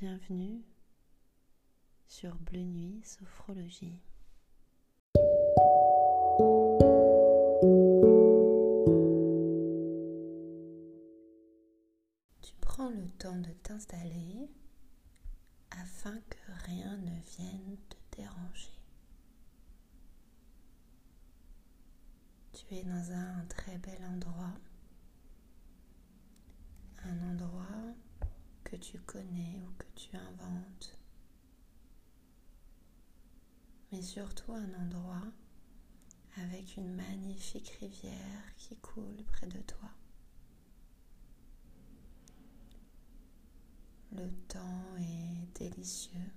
Bienvenue sur Bleu Nuit Sophrologie. Tu prends le temps de t'installer afin que rien ne vienne te déranger. Tu es dans un très bel endroit, un endroit que tu connais ou que tu inventes, mais surtout un endroit avec une magnifique rivière qui coule près de toi. Le temps est délicieux.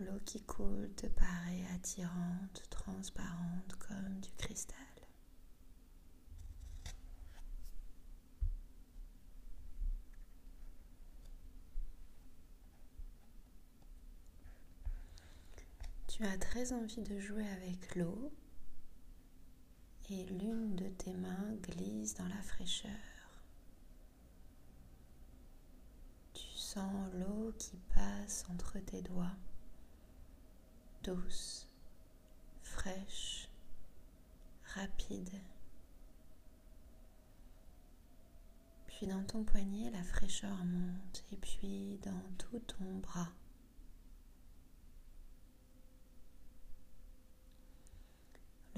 L'eau qui coule te paraît attirante, transparente comme du cristal. Tu as très envie de jouer avec l'eau et l'une de tes mains glisse dans la fraîcheur. Tu sens l'eau qui passe entre tes doigts, douce, fraîche, rapide. Puis dans ton poignet, la fraîcheur monte et puis dans tout ton bras.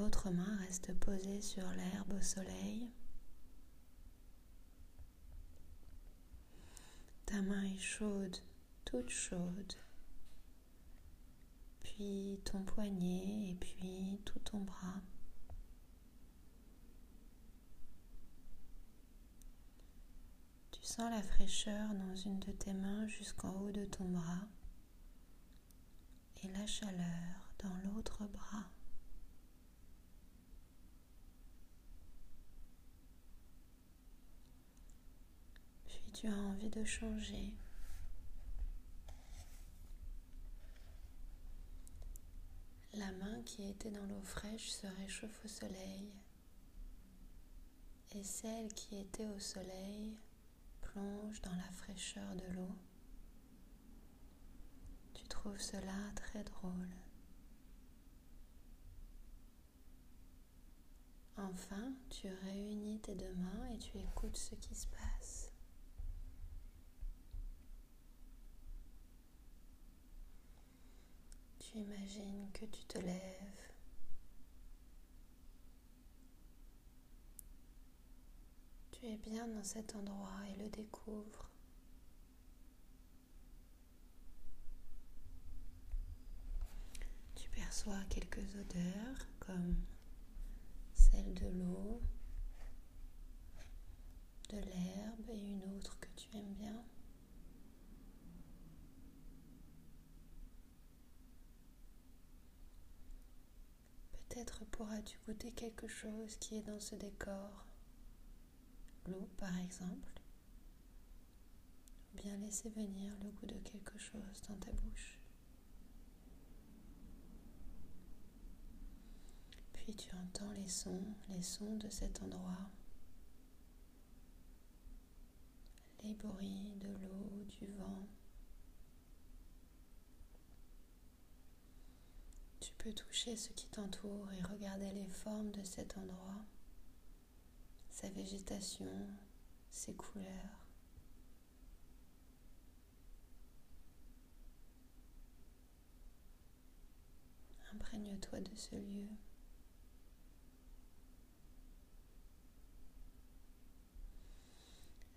L'autre main reste posée sur l'herbe au soleil. Ta main est chaude, toute chaude. Puis ton poignet et puis tout ton bras. Tu sens la fraîcheur dans une de tes mains jusqu'en haut de ton bras et la chaleur dans l'autre bras. Tu as envie de changer. La main qui était dans l'eau fraîche se réchauffe au soleil et celle qui était au soleil plonge dans la fraîcheur de l'eau. Tu trouves cela très drôle. Enfin, tu réunis tes deux mains et tu écoutes ce qui se passe. Tu imagines que tu te lèves. Tu es bien dans cet endroit et le découvres. Tu perçois quelques odeurs comme celle de l'eau, de l'herbe et une autre que tu aimes bien. Peut-être pourras-tu goûter quelque chose qui est dans ce décor. L'eau, par exemple. Ou bien laisser venir le goût de quelque chose dans ta bouche. Puis tu entends les sons, les sons de cet endroit. Les bruits de l'eau, du vent. Tu toucher ce qui t'entoure et regarder les formes de cet endroit, sa végétation, ses couleurs. Imprègne-toi de ce lieu.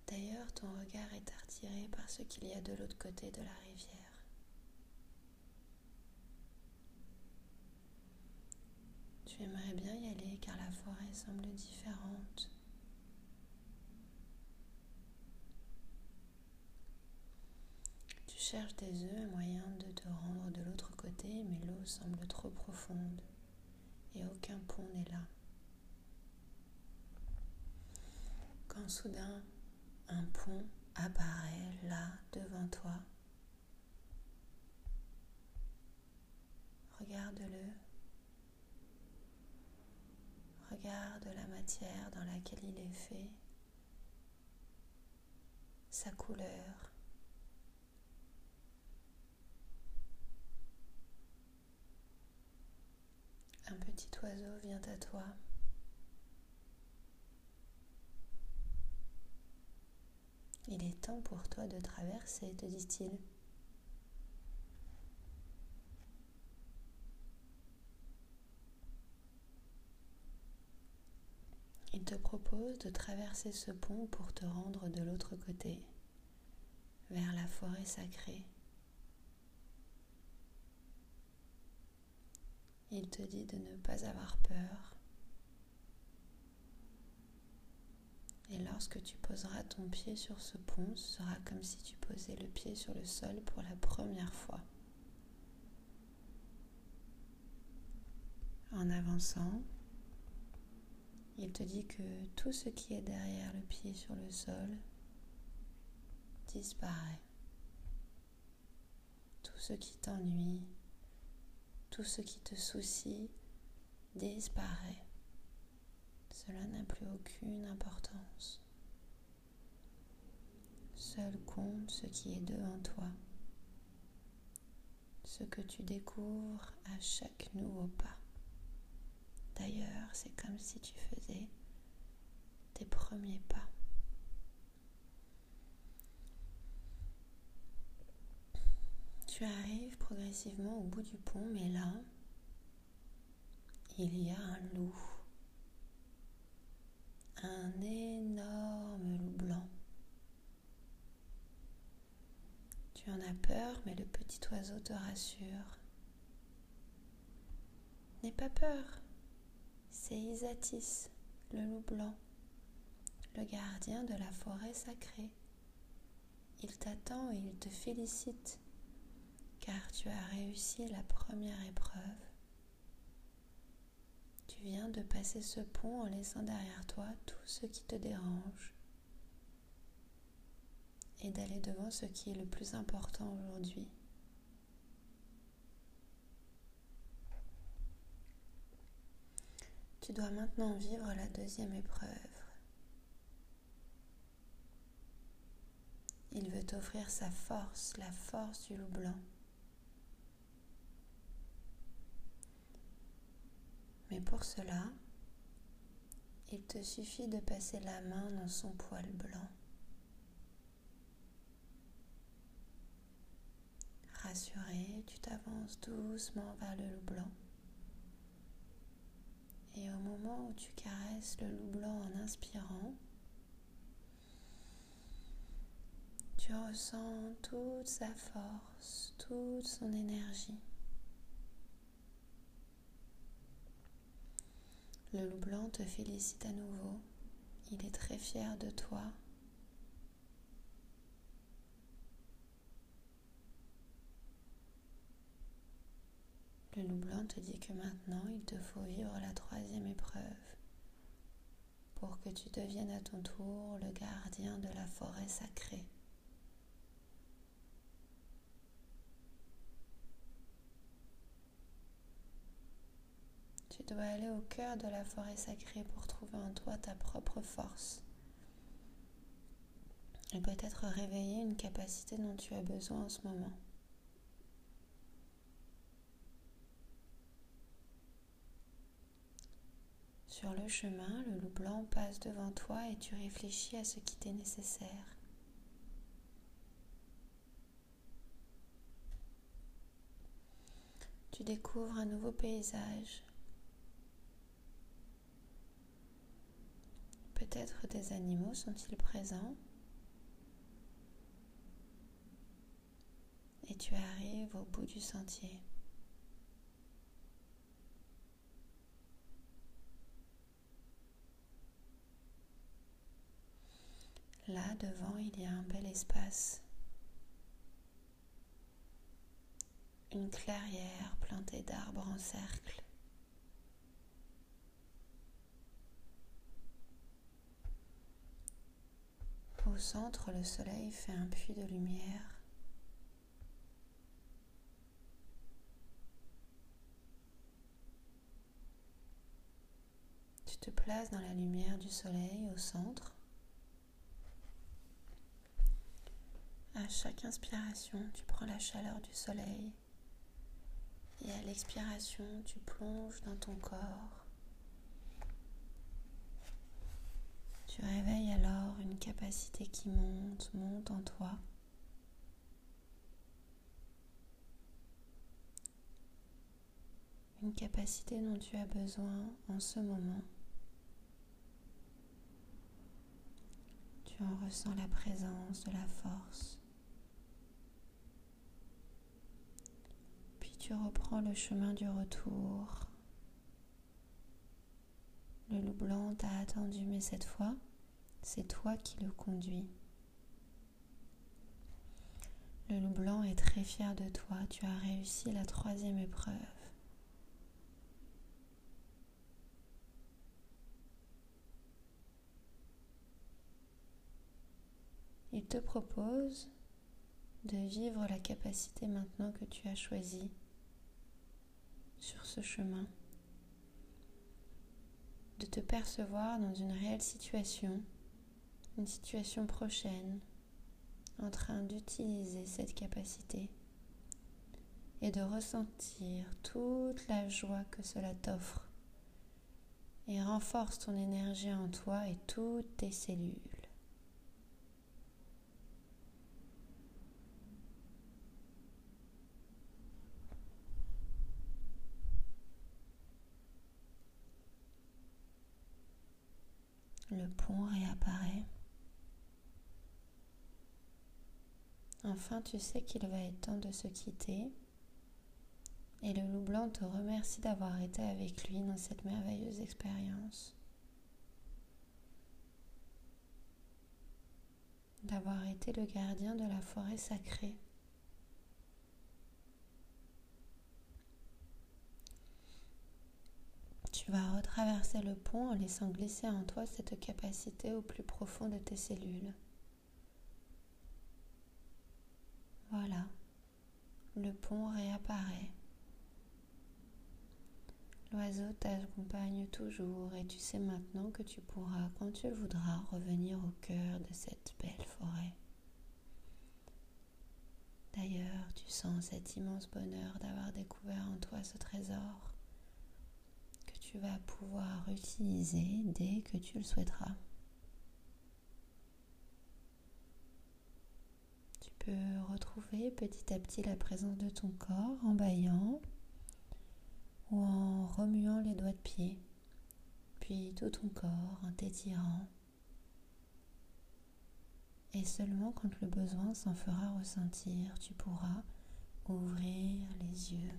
D'ailleurs, ton regard est attiré par ce qu'il y a de l'autre côté de la rivière. Tu aimerais bien y aller car la forêt semble différente. Tu cherches des œufs, un moyen de te rendre de l'autre côté, mais l'eau semble trop profonde et aucun pont n'est là. Quand soudain un pont apparaît là devant toi, regarde-le Regarde la matière dans laquelle il est fait. sa couleur. Un petit oiseau vient à toi. Il est temps pour toi de traverser, te dit-il. Il te propose de traverser ce pont pour te rendre de l'autre côté, vers la forêt sacrée. Il te dit de ne pas avoir peur. Et lorsque tu poseras ton pied sur ce pont, ce sera comme si tu posais le pied sur le sol pour la première fois. En avançant, il te dit que tout ce qui est derrière le pied sur le sol disparaît. Tout ce qui t'ennuie, tout ce qui te soucie disparaît. Cela n'a plus aucune importance. Seul compte ce qui est devant toi, ce que tu découvres à chaque nouveau pas. D'ailleurs, c'est comme si tu faisais tes premiers pas. Tu arrives progressivement au bout du pont, mais là, il y a un loup. Un énorme loup blanc. Tu en as peur, mais le petit oiseau te rassure. N'aie pas peur, c'est Isatis, le loup blanc, le gardien de la forêt sacrée. Il t'attend et il te félicite car tu as réussi la première épreuve. Tu viens de passer ce pont en laissant derrière toi tout ce qui te dérange et d'aller devant ce qui est le plus important aujourd'hui. Tu dois maintenant vivre la deuxième épreuve. Il veut t'offrir sa force, la force du loup blanc. Mais pour cela, il te suffit de passer la main dans son poil blanc. Rassuré, tu t'avances doucement vers le loup blanc. Et au moment où tu caresses le loup blanc en inspirant, tu ressens toute sa force, toute son énergie. Le loup blanc te félicite à nouveau. Il est très fier de toi Le loup blanc te dit que maintenant il te faut vivre la troisième épreuve pour que tu deviennes à ton tour le gardien de la forêt sacrée. Tu dois aller au cœur de la forêt sacrée pour trouver en toi ta propre force et peut-être réveiller une capacité dont tu as besoin en ce moment. Sur le chemin, le loup blanc passe devant toi et tu réfléchis à ce qui t'est nécessaire. Tu découvres un nouveau paysage. Peut-être des animaux sont-ils présents Et tu arrives au bout du sentier. Là devant, il y a un bel espace. Une clairière plantée d'arbres en cercle. Au centre, le soleil fait un puits de lumière. Tu te places dans la lumière du soleil au centre. À chaque inspiration, tu prends la chaleur du soleil et à l'expiration, tu plonges dans ton corps. Tu réveilles alors une capacité qui monte, monte en toi. Une capacité dont tu as besoin en ce moment. Tu en ressens la présence de la force. Puis tu reprends le chemin du retour. Le loup blanc t'a attendu, mais cette fois, c'est toi qui le conduis. Le loup blanc est très fier de toi. Tu as réussi la troisième épreuve. Il te propose de vivre la capacité maintenant que tu as choisie sur ce chemin, de te percevoir dans une réelle situation, une situation prochaine, en train d'utiliser cette capacité et de ressentir toute la joie que cela t'offre et renforce ton énergie en toi et toutes tes cellules. Le pont réapparaît. Enfin, tu sais qu'il va être temps de se quitter. Et le loup blanc te remercie d'avoir été avec lui dans cette merveilleuse expérience. D'avoir été le gardien de la forêt sacrée. Tu vas retraverser le pont en laissant glisser en toi cette capacité au plus profond de tes cellules. Voilà, le pont réapparaît. L'oiseau t'accompagne toujours et tu sais maintenant que tu pourras, quand tu le voudras, revenir au cœur de cette belle forêt. D'ailleurs, tu sens cet immense bonheur d'avoir découvert en toi ce trésor tu vas pouvoir utiliser dès que tu le souhaiteras. Tu peux retrouver petit à petit la présence de ton corps en baillant ou en remuant les doigts de pied, puis tout ton corps en t'étirant. Et seulement quand le besoin s'en fera ressentir, tu pourras ouvrir les yeux.